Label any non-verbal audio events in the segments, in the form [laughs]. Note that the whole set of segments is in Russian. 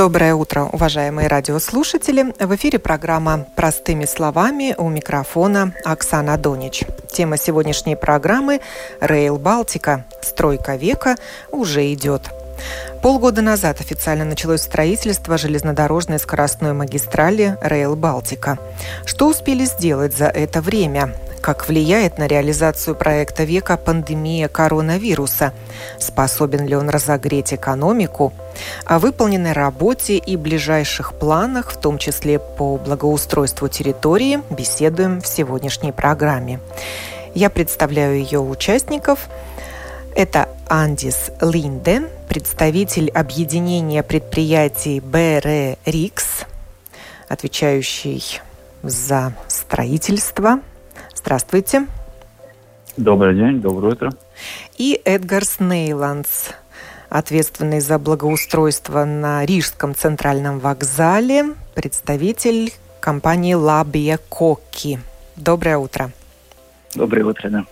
Доброе утро, уважаемые радиослушатели. В эфире программа «Простыми словами» у микрофона Оксана Донич. Тема сегодняшней программы «Рейл Балтика. Стройка века» уже идет. Полгода назад официально началось строительство железнодорожной скоростной магистрали Рейл Балтика. Что успели сделать за это время? Как влияет на реализацию проекта века пандемия коронавируса? Способен ли он разогреть экономику? О выполненной работе и ближайших планах, в том числе по благоустройству территории, беседуем в сегодняшней программе. Я представляю ее участников. Это Андис Линде, представитель объединения предприятий БР Рикс, отвечающий за строительство Здравствуйте. Добрый день, доброе утро. И Эдгар Снейландс, ответственный за благоустройство на Рижском центральном вокзале, представитель компании Лабия Коки. Доброе утро. Доброе утро, да.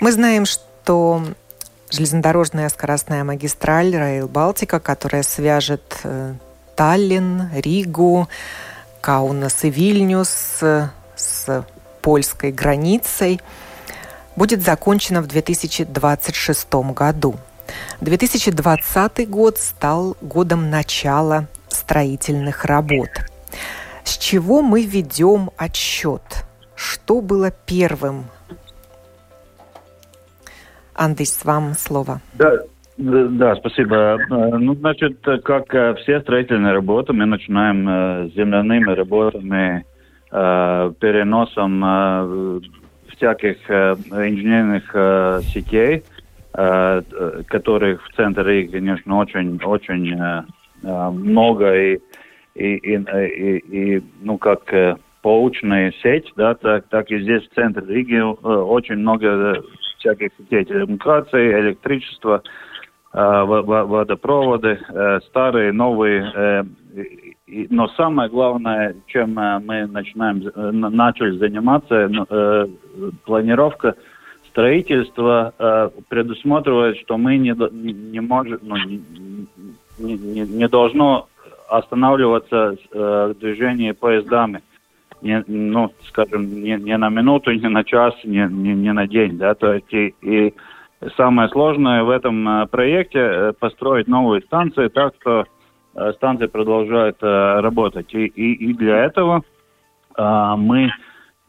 Мы знаем, что железнодорожная скоростная магистраль Раил Балтика, которая свяжет э, Таллин, Ригу, Каунас и Вильнюс э, с польской границей, будет закончена в 2026 году. 2020 год стал годом начала строительных работ. С чего мы ведем отсчет? Что было первым? Андрей, вам слово. Да, да, спасибо. Ну, значит, как все строительные работы, мы начинаем с земляными работами Э, переносом э, всяких э, инженерных сетей, которых в центре, конечно, очень, очень много и, и, и, и, и ну, как паучная сеть, да, так, так и здесь в центре Риги очень много всяких сетей телекоммуникаций, электричества, водопроводы, старые, новые, но самое главное, чем э, мы начинаем, э, начали заниматься, ну, э, планировка строительства предусматривает, что мы не, не можем, ну, не, не, не должно останавливаться движение поездами. Не, ну, скажем, не, не на минуту, не на час, не, не, не на день, да, то есть и, и самое сложное в этом проекте построить новые станции так, что станция продолжает э, работать. И, и, и для этого э, мы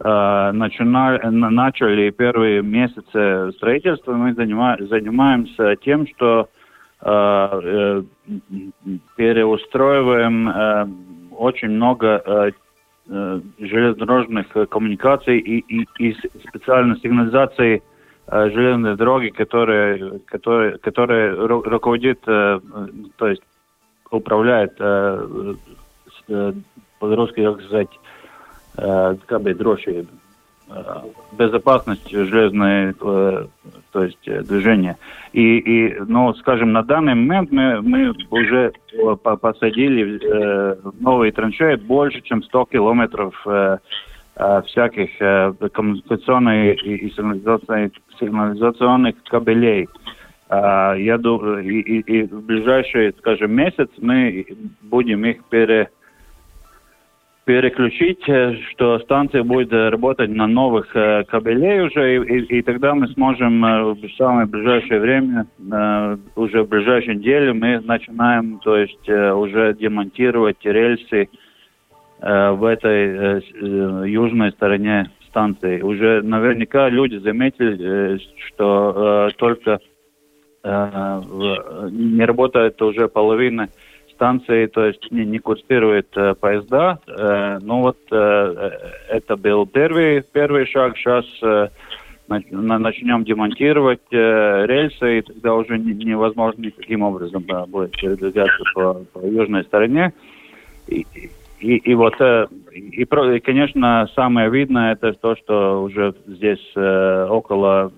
начинали, начали первые месяцы строительства, мы занимаемся тем, что переустроиваем очень много железнодорожных коммуникаций и, и, и специально сигнализации железной дороги, которые, которые, которые руководит, то есть управляет э, э, по-русски, как сказать, э, как бы drošība, безопасность железной, то есть движения. И, и, ну, скажем, на данный момент мы, мы уже посадили новые траншеи больше, чем 100 километров всяких коммуникационных и сигнализационных кабелей. А, я думаю, и, и, и в ближайший, скажем, месяц мы будем их пере, переключить, э, что станция будет работать на новых э, кабелей уже, и, и, и тогда мы сможем э, в самое ближайшее время, уже в ближайшей неделе мы начинаем, то есть уже демонтировать рельсы в этой южной стороне станции. Уже наверняка люди заметили, что только не работает уже половина станции, то есть не, не курсирует э, поезда. Э, ну вот э, это был первый, первый шаг. Сейчас э, начнем демонтировать э, рельсы, и тогда уже не, невозможно никаким образом да, будет передвигаться по, по южной стороне. И, и, и вот, и, и, конечно, самое видное это то, что уже здесь около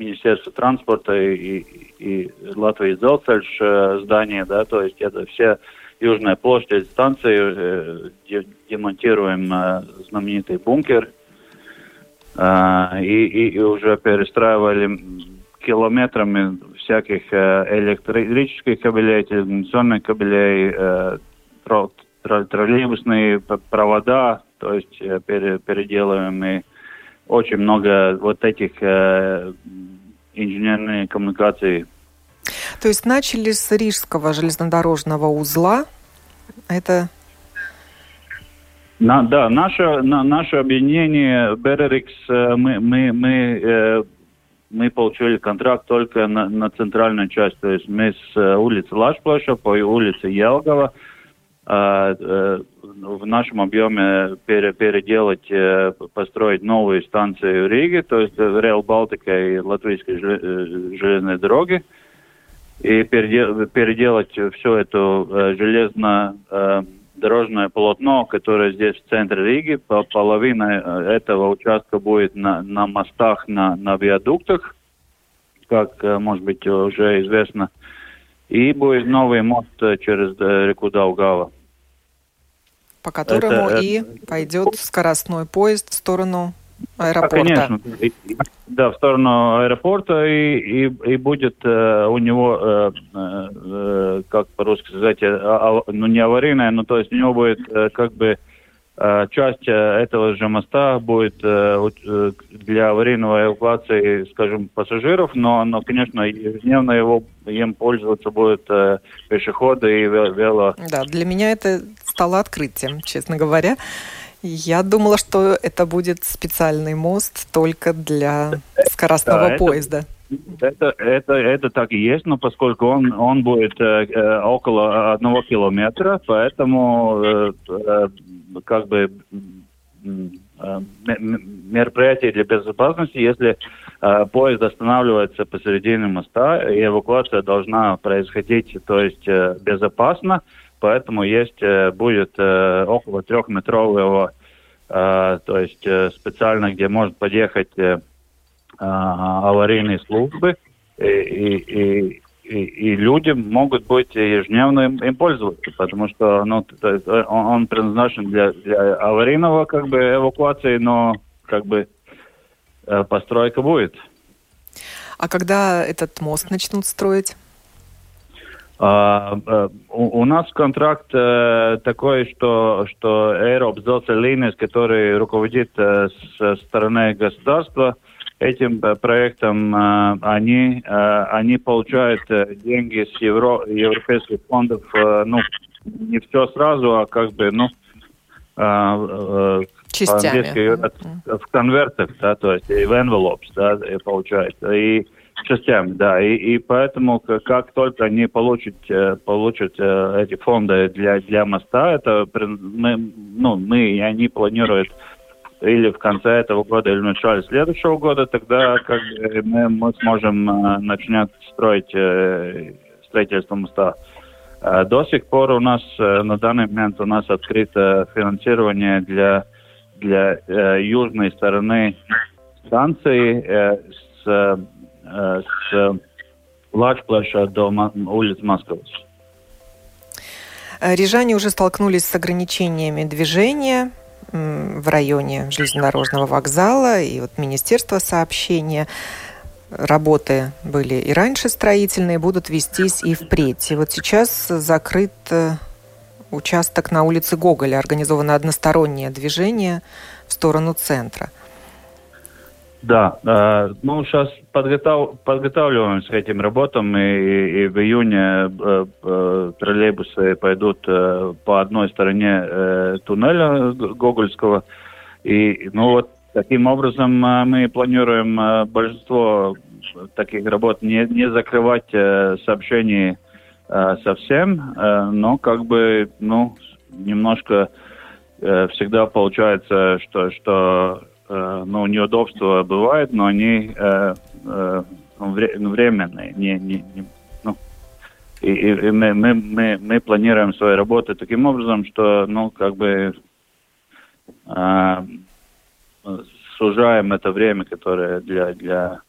Министерства транспорта и, и Латвии Зелцельш здание, да, то есть это все Южная площадь станции, демонтируем знаменитый бункер, и, и, и уже перестраивали километрами всяких электрических кабелей, телевизионных кабелей, троллейбусные провода, то есть переделываем и очень много вот этих э, инженерных коммуникаций. То есть начали с Рижского железнодорожного узла. Это на, да, наше, на, наше объединение Берерикс, э, мы, мы, мы, э, мы получили контракт только на, на центральную часть, то есть мы с э, улицы Лашплаша по улице Елгова в нашем объеме пере, переделать, построить новые станции в Риге, то есть Реал Балтика и Латвийской железной дороги, и переделать все это железно дорожное полотно, которое здесь в центре Риги. Половина этого участка будет на, на мостах, на, на виадуктах, как, может быть, уже известно. И будет новый мост через реку Даугава. По которому это, и пойдет скоростной поезд в сторону аэропорта. конечно, да, в сторону аэропорта и, и, и будет э, у него, э, э, как по-русски сказать, э, а, ну не аварийная, но то есть у него будет э, как бы э, часть э, этого же моста будет э, э, для аварийного эвакуации, скажем, пассажиров, но, но конечно, ежедневно его им пользоваться будут э, пешеходы и вело. Да, для меня это стало открытием, честно говоря. Я думала, что это будет специальный мост только для скоростного да, поезда. Это, это, это так и есть, но поскольку он, он будет э, э около одного километра, поэтому э, э, как бы э, мероприятие для безопасности, если э, поезд останавливается посередине моста, и эвакуация должна происходить, то есть э, безопасно, поэтому есть, э, будет э, около трехметрового, э, то есть специально, где может подъехать аварийные службы, и, и, и, и люди могут быть ежедневно им, им пользоваться, потому что ну, есть он, он предназначен для, для аварийного как бы эвакуации, но как бы постройка будет. А когда этот мост начнут строить? А, э, у, нас контракт э, такой, что, что Европа Зелцелинес, который руководит э, со стороны государства, этим проектом они, они получают деньги с евро, европейских фондов, ну, не все сразу, а как бы, ну, Частями. в конвертах, да, то есть в envelopes, да, получают. И частями, да. И, и поэтому, как только они получат, э, получат э, эти фонды для, для моста, это мы, ну, мы и они планируют или в конце этого года, или в начале следующего года, тогда как мы, мы сможем э, начинать строить строительство моста. До сих пор у нас на данный момент у нас открыто финансирование для для южной стороны станции с с Лачплаша до улиц Москвы. Рижане уже столкнулись с ограничениями движения в районе железнодорожного вокзала и вот Министерство сообщения. Работы были и раньше строительные, будут вестись и впредь. И вот сейчас закрыт э, участок на улице Гоголя, организовано одностороннее движение в сторону центра – да, э, ну сейчас подготав, подготавливаемся к этим работам, и, и в июне э, э, троллейбусы пойдут э, по одной стороне э, туннеля Гогольского, и ну вот таким образом э, мы планируем э, большинство таких работ не, не закрывать э, сообщений э, совсем, э, но как бы ну немножко э, всегда получается, что что ну, неудобства бывают, но они э, э, ну, временные, не, не, не, ну, и, и мы, мы, мы, мы планируем свои работы таким образом, что, ну, как бы э, сужаем это время, которое для, для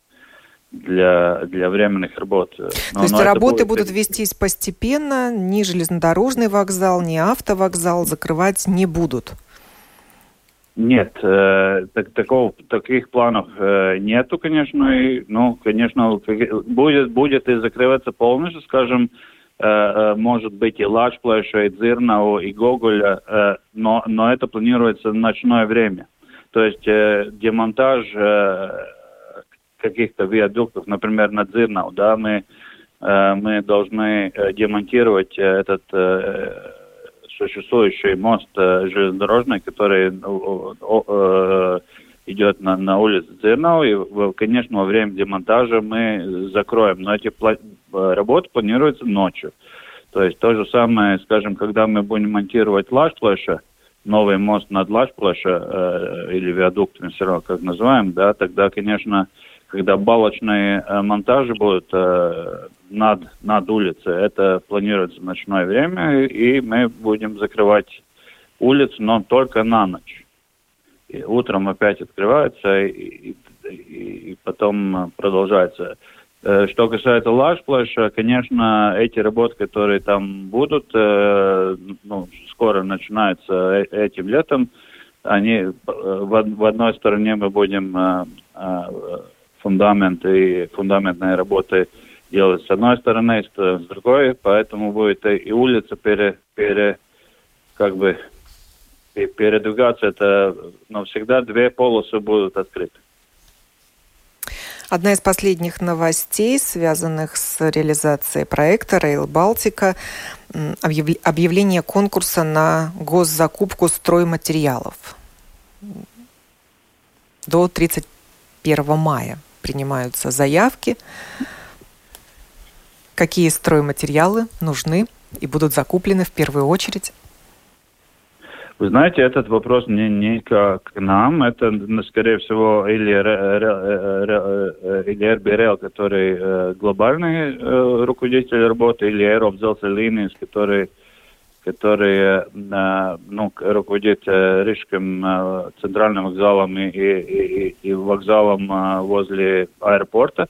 для, для временных работ. Но, То есть работы будет... будут вестись постепенно, ни железнодорожный вокзал, ни автовокзал закрывать не будут? Нет, э, так, такого, таких планов э, нету, конечно. И, ну, конечно, будет, будет и закрываться полностью, скажем, э, э, может быть и Лачплэша, и Дзирнау, и Гоголя, э, но, но это планируется в ночное время. То есть э, демонтаж э, каких-то виадуктов, например, на Дзирнау, да, мы, э, мы должны э, демонтировать э, этот э, существующий мост э, железнодорожный, который э, идет на, на улице Дзирнау, и, конечно, во время демонтажа мы закроем, но эти работы планируются ночью. То есть то же самое, скажем, когда мы будем монтировать Лашплэша, новый мост над Лашплэша, э, или виадуктами все равно, как называем, да, тогда, конечно, когда балочные э, монтажи будут э, над, над улицей. Это планируется в ночное время, и мы будем закрывать улицу, но только на ночь. И утром опять открывается, и, и, и потом продолжается. Э, что касается Лашплэша, конечно, эти работы, которые там будут, ну, скоро начинаются этим летом, они в, в одной стороне мы будем фундаменты фундаментные работы делать с одной стороны, с другой, поэтому будет и улица пере, пере как бы передвигаться, это но всегда две полосы будут открыты. Одна из последних новостей, связанных с реализацией проекта Rail Балтика, объявление конкурса на госзакупку стройматериалов до 31 мая принимаются заявки, какие стройматериалы нужны и будут закуплены в первую очередь? Вы знаете, этот вопрос не, не к, к нам, это, ну, скорее всего, или, или РБРЛ, который э, глобальный э, руководитель работы, или Линис, который, который э, ну, руководит э, Рижским э, центральным вокзалом и, и, и, и вокзалом возле аэропорта.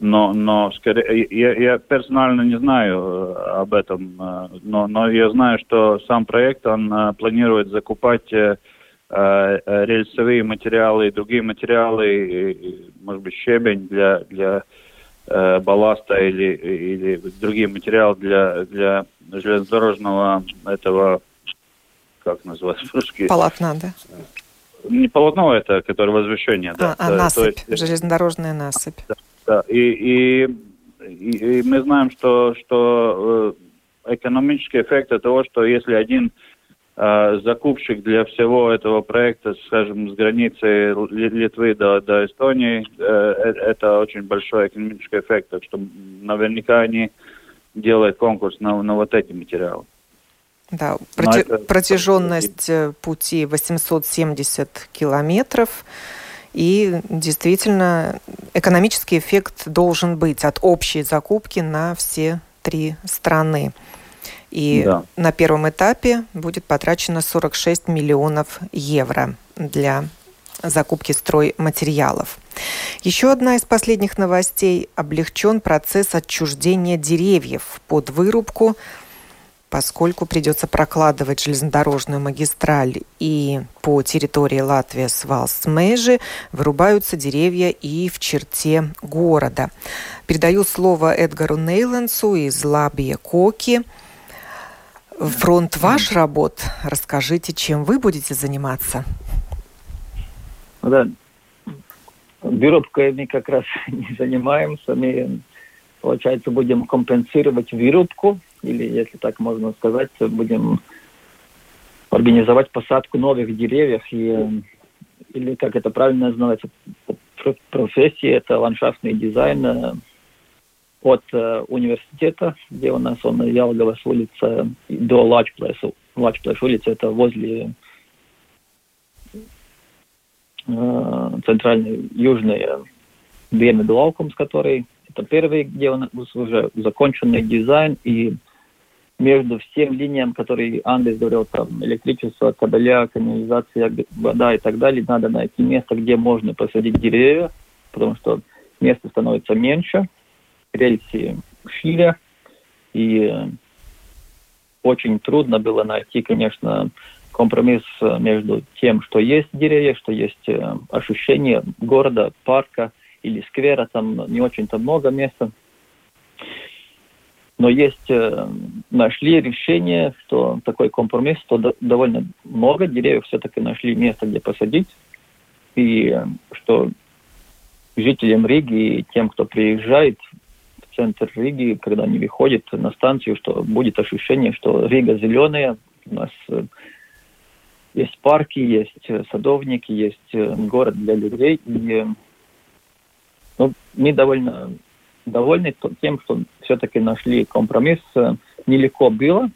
Но, но скорее, я, я персонально не знаю об этом, но, но я знаю, что сам проект, он планирует закупать рельсовые материалы и другие материалы, может быть, щебень для, для балласта или, или другие материалы для, для железнодорожного этого, как называется по-русски? [laughs] Полотна, да? Не полотно это, которое возвышение, да. А, а насыпь, есть, железнодорожная насыпь. Да, да, и, и, и, и мы знаем, что, что э, экономический эффект того, что если один э, закупщик для всего этого проекта, скажем, с границы Литвы до, до Эстонии, э, э, это очень большой экономический эффект, так что наверняка они делают конкурс на, на вот эти материалы. Да, проти- это... протяженность э, пути 870 километров. И действительно экономический эффект должен быть от общей закупки на все три страны. И да. на первом этапе будет потрачено 46 миллионов евро для закупки стройматериалов. Еще одна из последних новостей. Облегчен процесс отчуждения деревьев под вырубку поскольку придется прокладывать железнодорожную магистраль и по территории Латвии с Валсмежи вырубаются деревья и в черте города. Передаю слово Эдгару Нейлансу из Лабия Коки. Фронт ваш работ. Расскажите, чем вы будете заниматься? Да, вырубкой мы как раз [laughs] не занимаемся. Мы, получается, будем компенсировать вырубку или, если так можно сказать, будем организовать посадку новых деревьев и или как это правильно называется профессии, это ландшафтный дизайн э, от э, университета, где у нас он Ялгова с улицы до Лачплеса. Лачплес улица это возле э, центральной южной Dienvidu laukums, который Это первый, где у нас уже законченный дизайн, и между всем линиям, которые Андрес говорил, там электричество, кабеля, канализация, вода и так далее, надо найти место, где можно посадить деревья, потому что место становится меньше, рельсы шире, и очень трудно было найти, конечно, компромисс между тем, что есть деревья, что есть э, ощущение города, парка или сквера, там не очень-то много места. Но есть, э, нашли решение, что такой компромисс, что до, довольно много деревьев все-таки нашли место, где посадить, и что жителям Риги и тем, кто приезжает в центр Риги, когда они выходят на станцию, что будет ощущение, что Рига зеленая, у нас э, есть парки, есть э, садовники, есть э, город для людей. И ну, мы довольно довольны тем, что все-таки нашли компромисс. Нелегко было.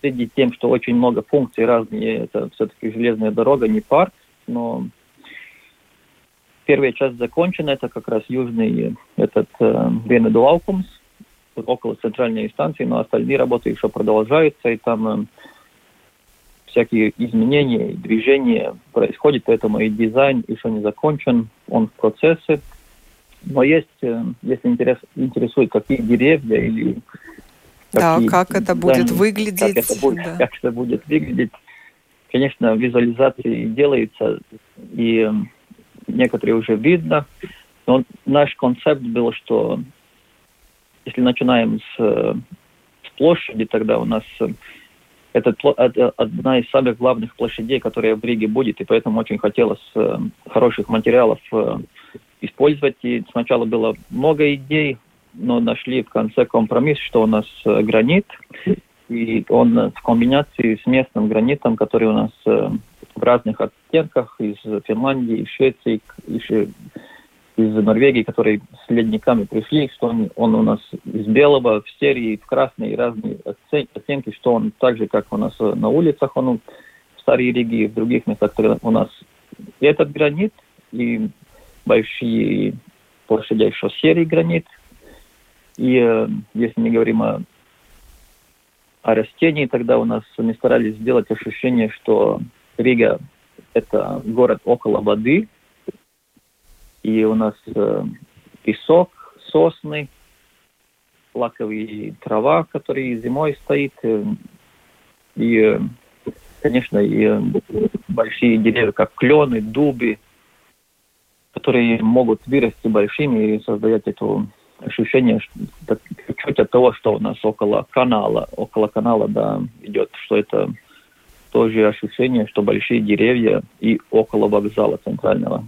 Среди тем, что очень много функций разные, это все-таки железная дорога, не парк, но первая часть закончена, это как раз южный этот э, Венедуалкумс, около центральной станции, но остальные работы еще продолжаются, и там э, всякие изменения и движения происходят, поэтому и дизайн еще не закончен, он в процессе. Но есть, э, если интерес, интересует, какие деревья или да, как это будет выглядеть. Как это будет, да. как это будет выглядеть. Конечно, визуализации делается, и э, некоторые уже видно. Но наш концепт был, что если начинаем с, э, с площади, тогда у нас э, это, это одна из самых главных площадей, которая в Риге будет, и поэтому очень хотелось э, хороших материалов использовать. И сначала было много идей, но нашли в конце компромисс, что у нас гранит, и он в комбинации с местным гранитом, который у нас в разных оттенках из Финляндии, из Швеции, еще из Норвегии, которые с ледниками пришли, что он, он у нас из белого в серии, в красный, разные оттенки, что он так же, как у нас на улицах, он в Старой Риге в других местах у нас этот гранит и большие площади еще серый гранит. И э, если мы говорим о, о растении, тогда у нас мы старались сделать ощущение, что Рига – это город около воды, и у нас э, песок, сосны, лаковые трава, которые зимой стоит, э, и, конечно, и э, большие деревья, как клены, дубы, которые могут вырасти большими и создать это ощущение чуть-чуть от того, что у нас около канала, около канала, да, идет, что это тоже ощущение, что большие деревья и около вокзала центрального.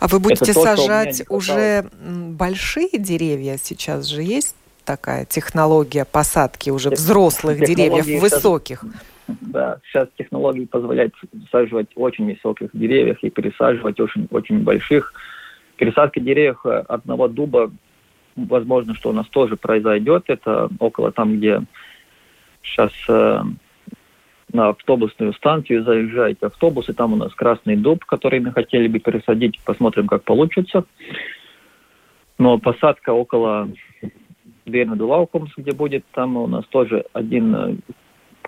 А вы будете то, сажать уже большие деревья? Сейчас же есть такая технология посадки уже взрослых деревьев, высоких. Да, сейчас технологии позволяют саживать очень высоких деревьев и пересаживать очень, очень больших. Пересадка деревьев э, одного дуба, возможно, что у нас тоже произойдет. Это около там, где сейчас э, на автобусную станцию, заезжаете автобус, и там у нас красный дуб, который мы хотели бы пересадить, посмотрим, как получится. Но посадка около Bērnu laukums, где будет, там у нас тоже один э,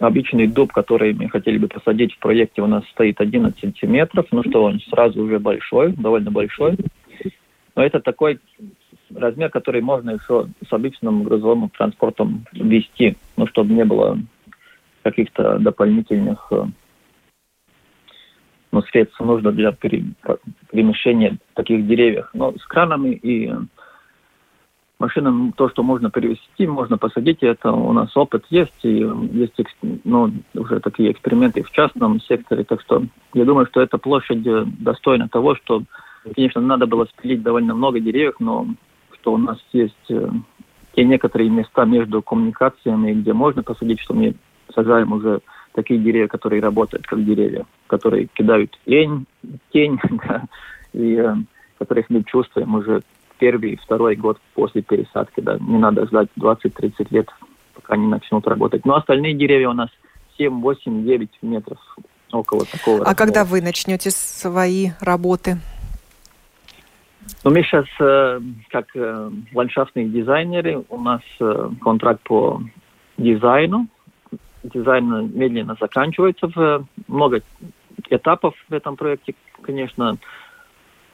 обычный дуб, который мы хотели бы посадить в проекте, у нас стоит 11 сантиметров, ну что он сразу уже большой, довольно большой. Но это такой размер, который можно еще с обычным грузовым транспортом вести, ну, чтобы не было каких-то дополнительных э, ну, средств нужно для перемещения таких деревьев. Но с кранами и машинам то, что можно перевести, можно посадить, это у нас опыт есть, и есть ну, уже такие эксперименты в частном секторе, так что я думаю, что эта площадь достойна того, что, конечно, надо было спилить довольно много деревьев, но что у нас есть э, те некоторые места между коммуникациями, где можно посадить, что мы сажаем уже такие деревья, которые работают как деревья, которые кидают тень, тень [laughs] да, и э, которых мы чувствуем уже первый, второй год после пересадки. Да. Не надо ждать 20-30 лет, пока они начнут работать. Но остальные деревья у нас 7, 8, 9 метров около такого. А размера. когда вы начнете свои работы? Ну, мы сейчас, э, как э, ландшафтные дизайнеры, у нас э, контракт по дизайну. Дизайн медленно заканчивается. В, много этапов в этом проекте, конечно.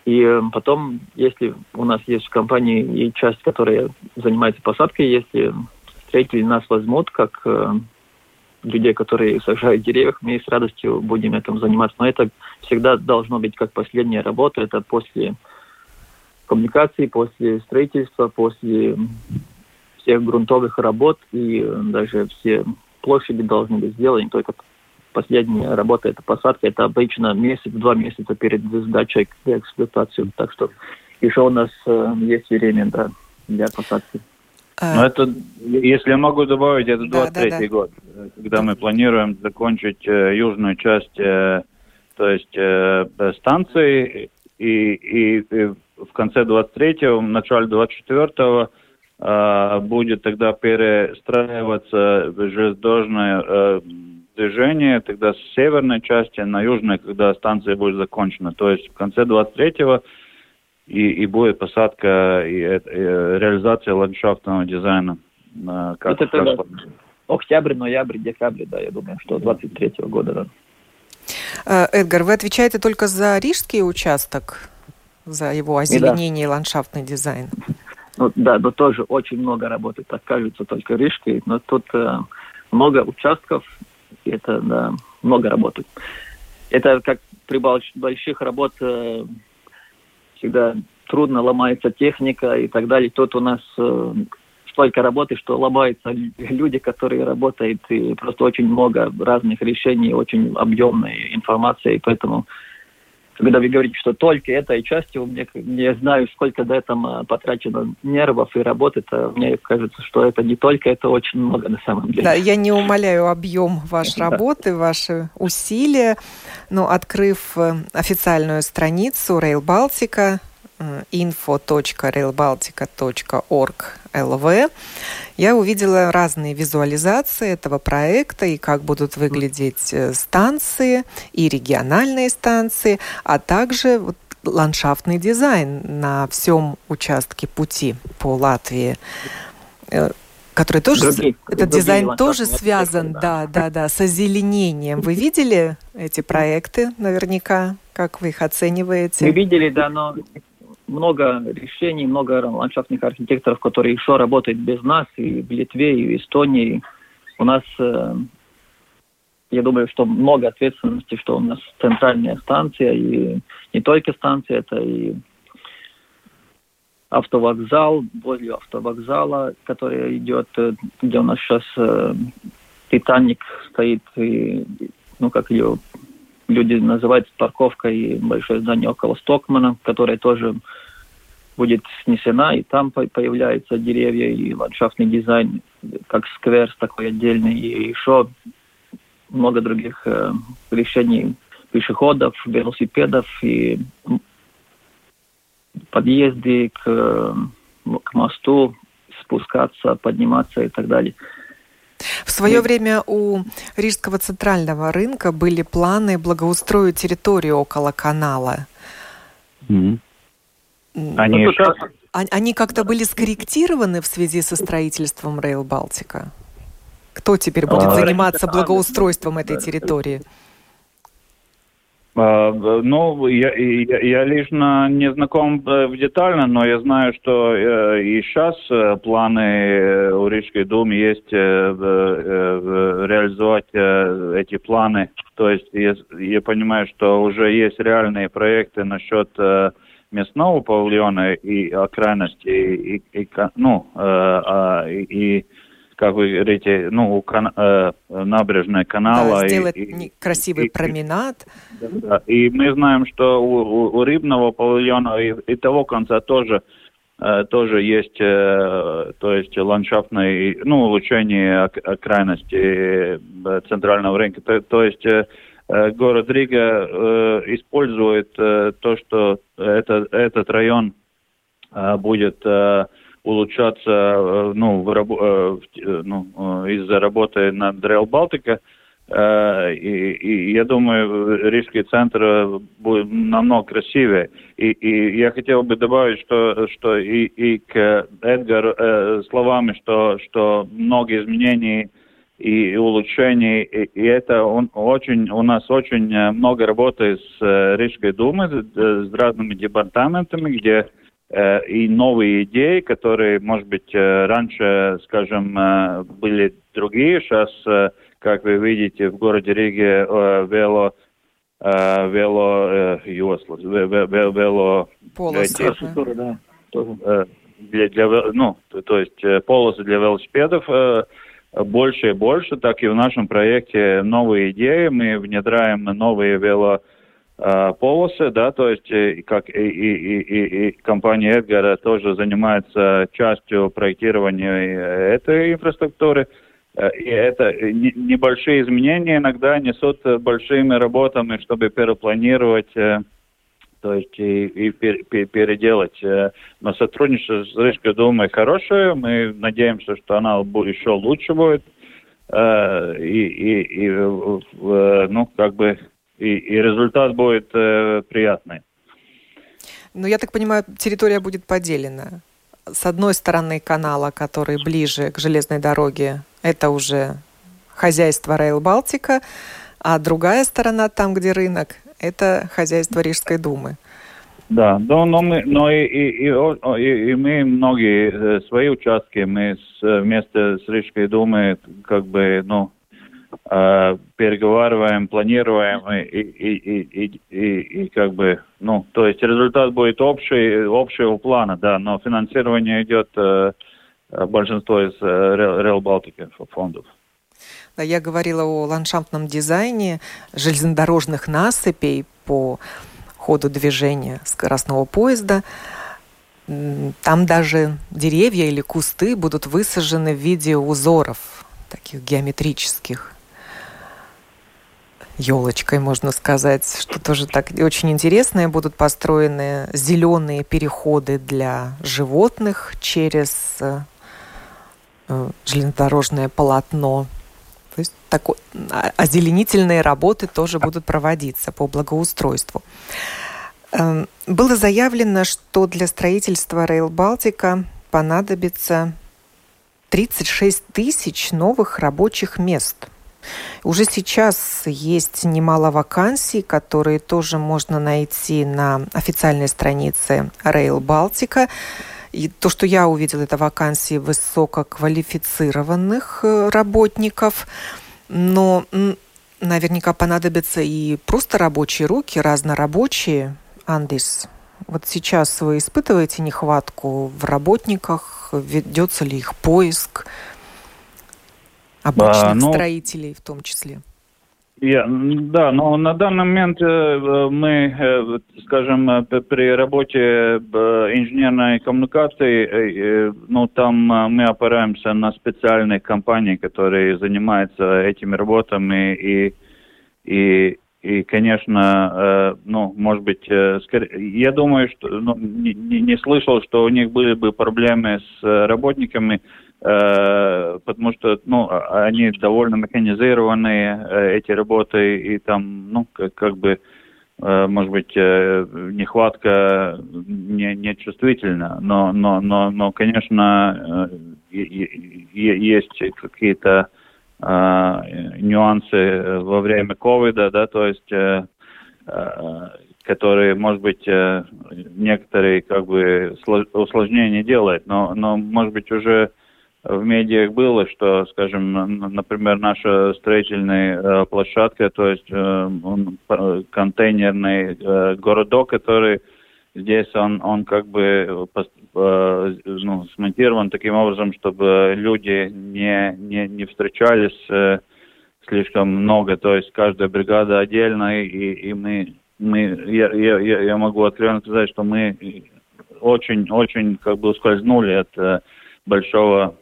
И потом, если у нас есть в компании и часть, которая занимается посадкой, если строители нас возьмут как людей, которые сажают деревья, мы с радостью будем этим заниматься. Но это всегда должно быть как последняя работа. Это после коммуникации, после строительства, после всех грунтовых работ и даже все площади должны быть сделаны. Только последняя работа, это посадка, это обычно месяц-два месяца перед сдачей в эксплуатацию. Так что еще у нас э, есть время да, для посадки. А. Ну, это, если я могу добавить, это 23 да, да, да. год, когда мы планируем закончить э, южную часть, э, то есть э, станции, и, и, и в конце 23-го, в начале 24-го э, будет тогда перестраиваться железнодорожное э, движение, тогда с северной части на южной, когда станция будет закончена. То есть в конце 23-го и, и будет посадка и, и реализация ландшафтного дизайна. Э, как, вот это как... октябрь, ноябрь, декабрь, да, я думаю, что 23-го года, да. Э, Эдгар, вы отвечаете только за рижский участок, за его озеленение и, да. ландшафтный дизайн? Ну, да, но тоже очень много работы, так кажется, только рижский, но тут э, много участков, и это да, много работы. Это как при больших работ э, всегда трудно ломается техника и так далее. Тут у нас э, столько работы, что ломаются люди, которые работают, и просто очень много разных решений, очень объемной информации, поэтому когда вы говорите, что только этой частью, мне, не знаю, сколько до этого потрачено нервов и работы, то мне кажется, что это не только, это очень много на самом деле. Да, я не умоляю объем вашей работы, ваши усилия, но открыв э, официальную страницу Rail Baltica, info.railbaltica.org.lv я увидела разные визуализации этого проекта и как будут выглядеть э, станции и региональные станции, а также вот ландшафтный дизайн на всем участке пути по Латвии э, который тоже другие, этот другие дизайн тоже связан, да, да, да, с озеленением. Вы видели эти проекты, наверняка, как вы их оцениваете? Мы видели, да, но много решений, много ландшафтных архитекторов, которые еще работают без нас и в Литве, и в Эстонии. У нас, э, я думаю, что много ответственности, что у нас центральная станция, и не только станция, это и автовокзал, возле автовокзала, который идет, э, где у нас сейчас э, Титаник стоит, и, ну, как ее люди называют парковкой, и большое здание около Стокмана, которое тоже будет снесена, и там появляются деревья, и ландшафтный дизайн, как сквер такой отдельный, и еще много других э, решений пешеходов, велосипедов и подъезды к, к мосту, спускаться, подниматься и так далее. В свое время у Рижского центрального рынка были планы благоустроить территорию около канала. Mm-hmm. Они, ну, сейчас... они как-то были скорректированы в связи со строительством Рейл Балтика? Кто теперь будет а, заниматься благоустройством этой территории? А, ну, я, я, я лично не знаком э, детально, но я знаю, что э, и сейчас э, планы у Рижской думы есть реализовать эти планы. То есть я, я понимаю, что уже есть реальные проекты насчет мясного павильона и окраинности, и, и, и, ну, и, и как вы говорите, ну, кан э, набережной канала. Да, сделать и, красивый и, променад. Да, и мы знаем, что у, у, у рыбного павильона и, и того конца тоже э, тоже есть, э, то есть ландшафтное, ну, улучшение окраинности э, центрального рынка. То, то есть э, э, город Рига э, использует э, то, что это, этот район э, будет э, улучшаться э, ну, в, э, ну, э, из-за работы над Baltica. Э, и, и я думаю, Рижский центр будет намного красивее. И, и я хотел бы добавить, что, что и, и к Эдгару э, словами, что, что многие изменения и улучшений, и, и это он очень, у нас очень много работы с э, Рижской думой, с разными департаментами, где э, и новые идеи, которые, может быть, э, раньше, скажем, э, были другие, сейчас э, как вы видите, в городе Риге э, вело э, вело э, юслы, вело полосы, эти, да, э, для, для, ну, то есть э, полосы для велосипедов э, больше и больше, так и в нашем проекте новые идеи, мы внедряем новые вело э, полосы, да, то есть как и, и, и, и компания Эдгара тоже занимается частью проектирования этой инфраструктуры. Э, и это небольшие изменения иногда несут большими работами, чтобы перепланировать, э, то есть и, и переделать. Э, но сотрудничество с Рижской думой хорошее, мы надеемся, что она еще лучше будет. И, и, и ну, как бы, и, и результат будет приятный. Ну, я так понимаю, территория будет поделена с одной стороны канала, который ближе к железной дороге, это уже хозяйство Rail Балтика, а другая сторона, там, где рынок, это хозяйство Рижской думы. Да, но, но мы, но и, и, и, и мы многие э, свои участки мы с, вместе с Рижской думой как бы, ну, э, переговариваем, планируем и, и, и, и, и, и как бы, ну, то есть результат будет общий, общего плана, да, но финансирование идет э, большинство из Real Baltic фондов. Да, я говорила о ландшафтном дизайне железнодорожных насыпей по ходу движения скоростного поезда. Там даже деревья или кусты будут высажены в виде узоров, таких геометрических елочкой, можно сказать, что тоже так очень интересные будут построены зеленые переходы для животных через э, железнодорожное полотно. Такой, а, озеленительные работы тоже будут проводиться по благоустройству. Эм, было заявлено, что для строительства Rail Балтика понадобится 36 тысяч новых рабочих мест – уже сейчас есть немало вакансий, которые тоже можно найти на официальной странице Rail Балтика. И то, что я увидела, это вакансии высококвалифицированных э, работников. Но наверняка понадобятся и просто рабочие руки, разнорабочие. Андис, вот сейчас вы испытываете нехватку в работниках? Ведется ли их поиск? Обычных а, ну, строителей в том числе. Я, да, но на данный момент э, мы, э, скажем, э, при работе инженерной коммуникации, ну, там мы опираемся на специальные компании, которые занимаются этими работами и, и, и конечно, ну, может быть, я думаю, что ну, не, не слышал, что у них были бы проблемы с работниками, потому что, ну, а, они довольно механизированные, э, эти работы, и там, ну, как, как бы, э, может быть, нехватка не, не чувствительна, но, но, но, но, конечно, есть какие-то нюансы во время ковида, да, то есть которые, может быть, некоторые как бы усложнения делают, но, но может быть, уже в медиах было, что, скажем, например, наша строительная э, площадка, то есть э, он, контейнерный э, городок, который здесь он, он как бы ну, смонтирован таким образом, чтобы люди не, не, не встречались слишком много, то есть каждая бригада отдельно, и, и мы, мы я, я, я могу откровенно сказать, что мы очень-очень как бы ускользнули от большого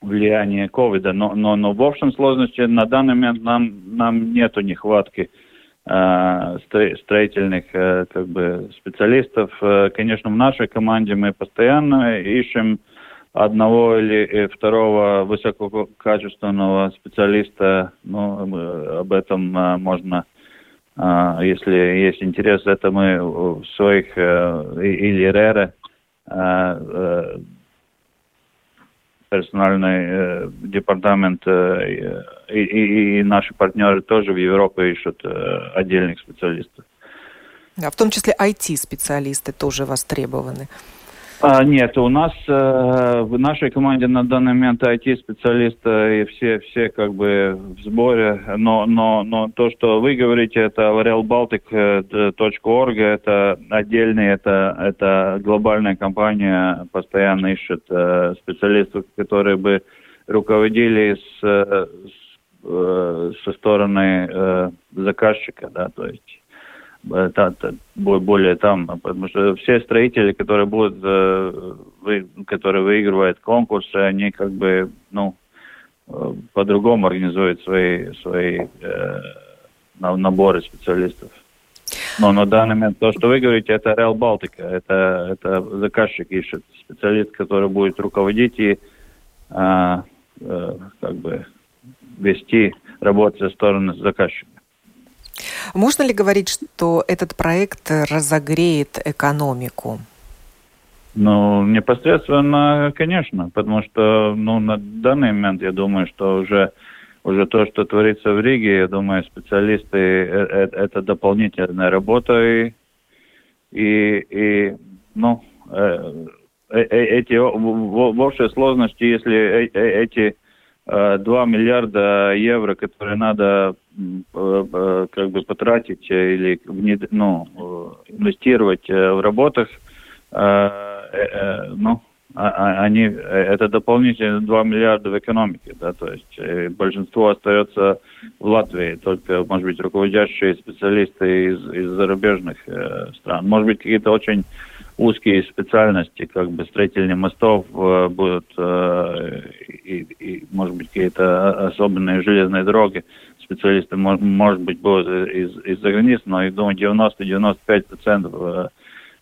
влияние ковида. Но, но, но в общем сложности на данный момент нам, нам нету нехватки э, строительных э, как бы специалистов. Э, конечно, в нашей команде мы постоянно ищем одного или второго высококачественного специалиста, ну, об этом можно, если есть интерес, это мы в своих, или РЭРе, персональный э, департамент э, и, и, наши партнеры тоже в Европе ищут э, отдельных специалистов. Да, в том числе IT-специалисты тоже востребованы. А, нет, у нас э, в нашей команде на данный момент IT-специалисты и все, все как бы в сборе, но, но, но то, что вы говорите, это realbaltic.org, это отдельный, это, это глобальная компания, постоянно ищет э, специалистов, которые бы руководили с, с, э, со стороны э, заказчика, да, то есть Э, более там, потому что все строители, которые будут, э, которые выигрывают конкурсы, они как бы, ну, э, по-другому организуют свои, свои наборы специалистов. Но на данный момент то, что вы говорите, это Real Балтика, это, это заказчик ищет специалист, который будет руководить и а, а, как бы вести работу со стороны заказчика. Можно ли говорить, что этот проект разогреет экономику? Ну, непосредственно, конечно, потому что ну, на данный момент я думаю, что уже, уже то, что творится в Риге, я думаю, специалисты, это, э, это дополнительная работа и, и, и ну, э, э, эти в общей сложности, если эти 2 миллиарда евро, которые надо как бы потратить или ну, инвестировать в работах, ну, они, это дополнительно 2 миллиарда в экономике, да, то есть большинство остается в Латвии, только, может быть, руководящие специалисты из, из зарубежных э, стран. Может быть, какие-то очень узкие специальности, как бы строительные мостов э, будут, э, и, и, может быть, какие-то особенные железные дороги. Специалисты, может, быть, будут из, из-за границы, но я думаю, 90-95% э,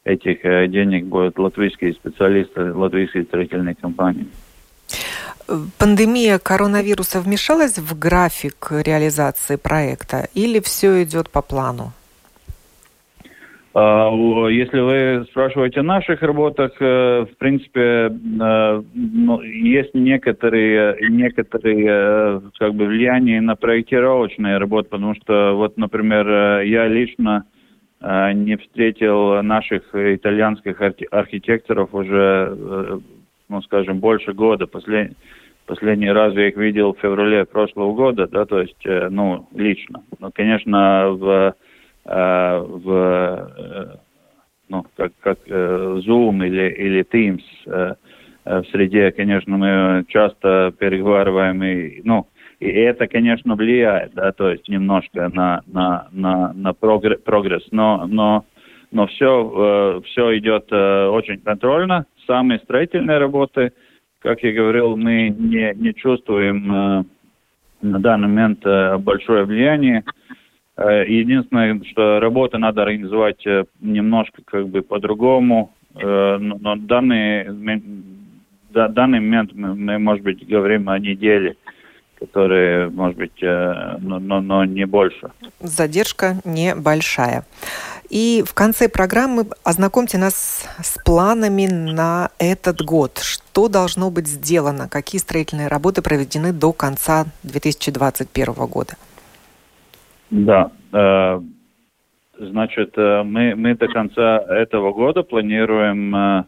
этих э, денег будут латвийские специалисты, латвийские строительные компании. Пандемия коронавируса вмешалась в график реализации проекта или все идет по плану? А, если вы спрашиваете о наших работах, э, в принципе, э, ну, есть некоторые, некоторые э, как бы влияния на проектировочные работы, потому что, вот, например, я лично не встретил наших итальянских архитекторов уже, ну, скажем, больше года. Послед... Последний раз я их видел в феврале прошлого года, да, то есть, ну, лично. Но, конечно, в в э, ну, как, как э, Zoom или, или Teams в среде, конечно, мы часто переговариваем, и, ну, и это, конечно, влияет, да, то есть немножко на, на, на, на прогресс но, но, но все, все идет очень контрольно. Самые строительные работы, как я говорил, мы не, не чувствуем на данный момент большое влияние. Э, единственное, что работы надо организовать э, немножко как бы по-другому, э, но данный, данный момент мы, может быть, говорим о неделе, которые, может быть, но, но, но не больше. Задержка небольшая. И в конце программы ознакомьте нас с планами на этот год. Что должно быть сделано? Какие строительные работы проведены до конца 2021 года? Да. Э, значит, э, мы, мы до конца этого года планируем э,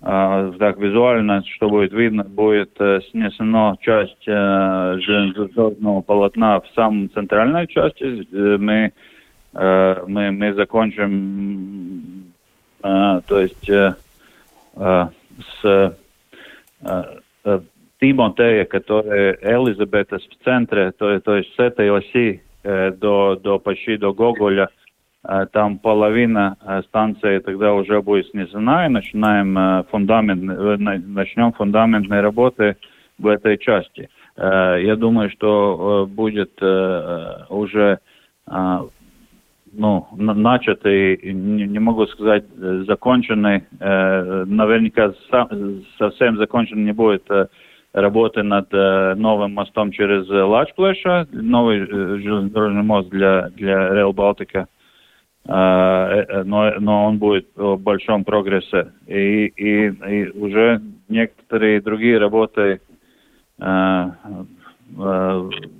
так визуально, что будет видно, будет снесено часть железнодорожного полотна в самой центральной части. Мы, мы, мы закончим, то есть с Тимотея, который Элизабета в центре, то, то есть с этой оси до, до почти до Гоголя, э, там половина э, станции тогда уже будет снесена, и начинаем фундамент, начнем фундаментные работы в этой части. Я думаю, что будет уже ну, начатый, не могу сказать законченный. Наверняка совсем закончен не будет работы над новым мостом через Лачплеша, новый железнодорожный мост для, для Rail Балтика. Но, но он будет в большом прогрессе. И, и, и уже некоторые другие работы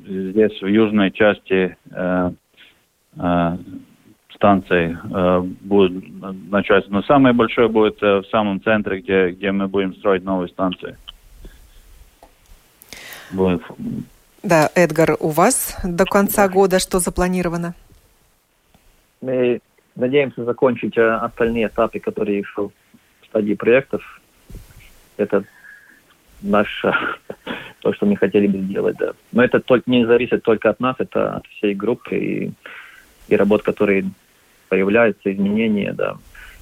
здесь в южной части станции э, будет начать. Но самое большое будет э, в самом центре, где, где мы будем строить новые станции. Будет. Да, Эдгар, у вас до конца года что запланировано? Мы надеемся закончить э, остальные этапы, которые еще в стадии проектов. Это наше [laughs] то, что мы хотели бы сделать, да. Но это только, не зависит только от нас, это от всей группы и, и работ, которые появляются, изменения, да,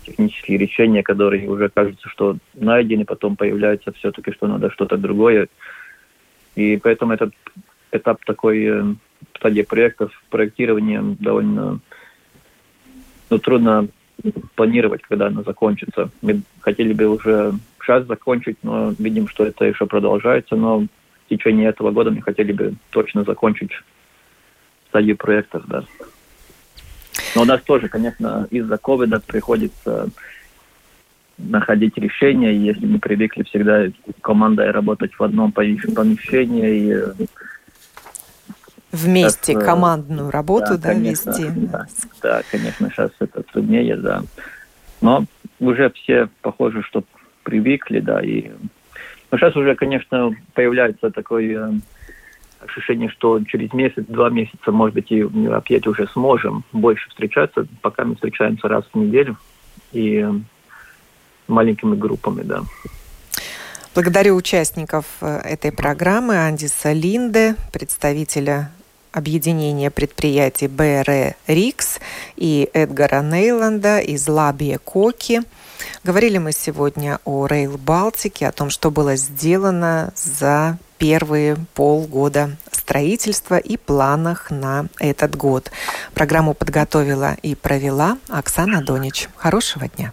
технические решения, которые уже кажется, что найдены, потом появляется все-таки, что надо что-то другое. И поэтому этот этап такой э, стадии проектов, проектирования довольно ну, трудно планировать, когда она закончится. Мы хотели бы уже сейчас закончить, но видим, что это еще продолжается, но в течение этого года мы хотели бы точно закончить стадию проектов, да. Но у нас тоже, конечно, из-за ковида приходится находить решения, если мы привыкли всегда командой работать в одном помещении и вместе сейчас, э, командную работу да, да, конечно, вести. Да, да, конечно, сейчас это труднее, да. Но уже все похоже, что привыкли, да, и но сейчас уже, конечно, появляется такой э, ощущение, что через месяц, два месяца, может быть, и опять уже сможем больше встречаться. Пока мы встречаемся раз в неделю и маленькими группами, да. Благодарю участников э, этой программы Андиса Линде, представителя объединения предприятий БРЭ РИКС и Эдгара Нейланда из Лабия Коки. Говорили мы сегодня о Рейл Балтике, о том, что было сделано за первые полгода строительства и планах на этот год. Программу подготовила и провела Оксана Донич. Хорошего дня.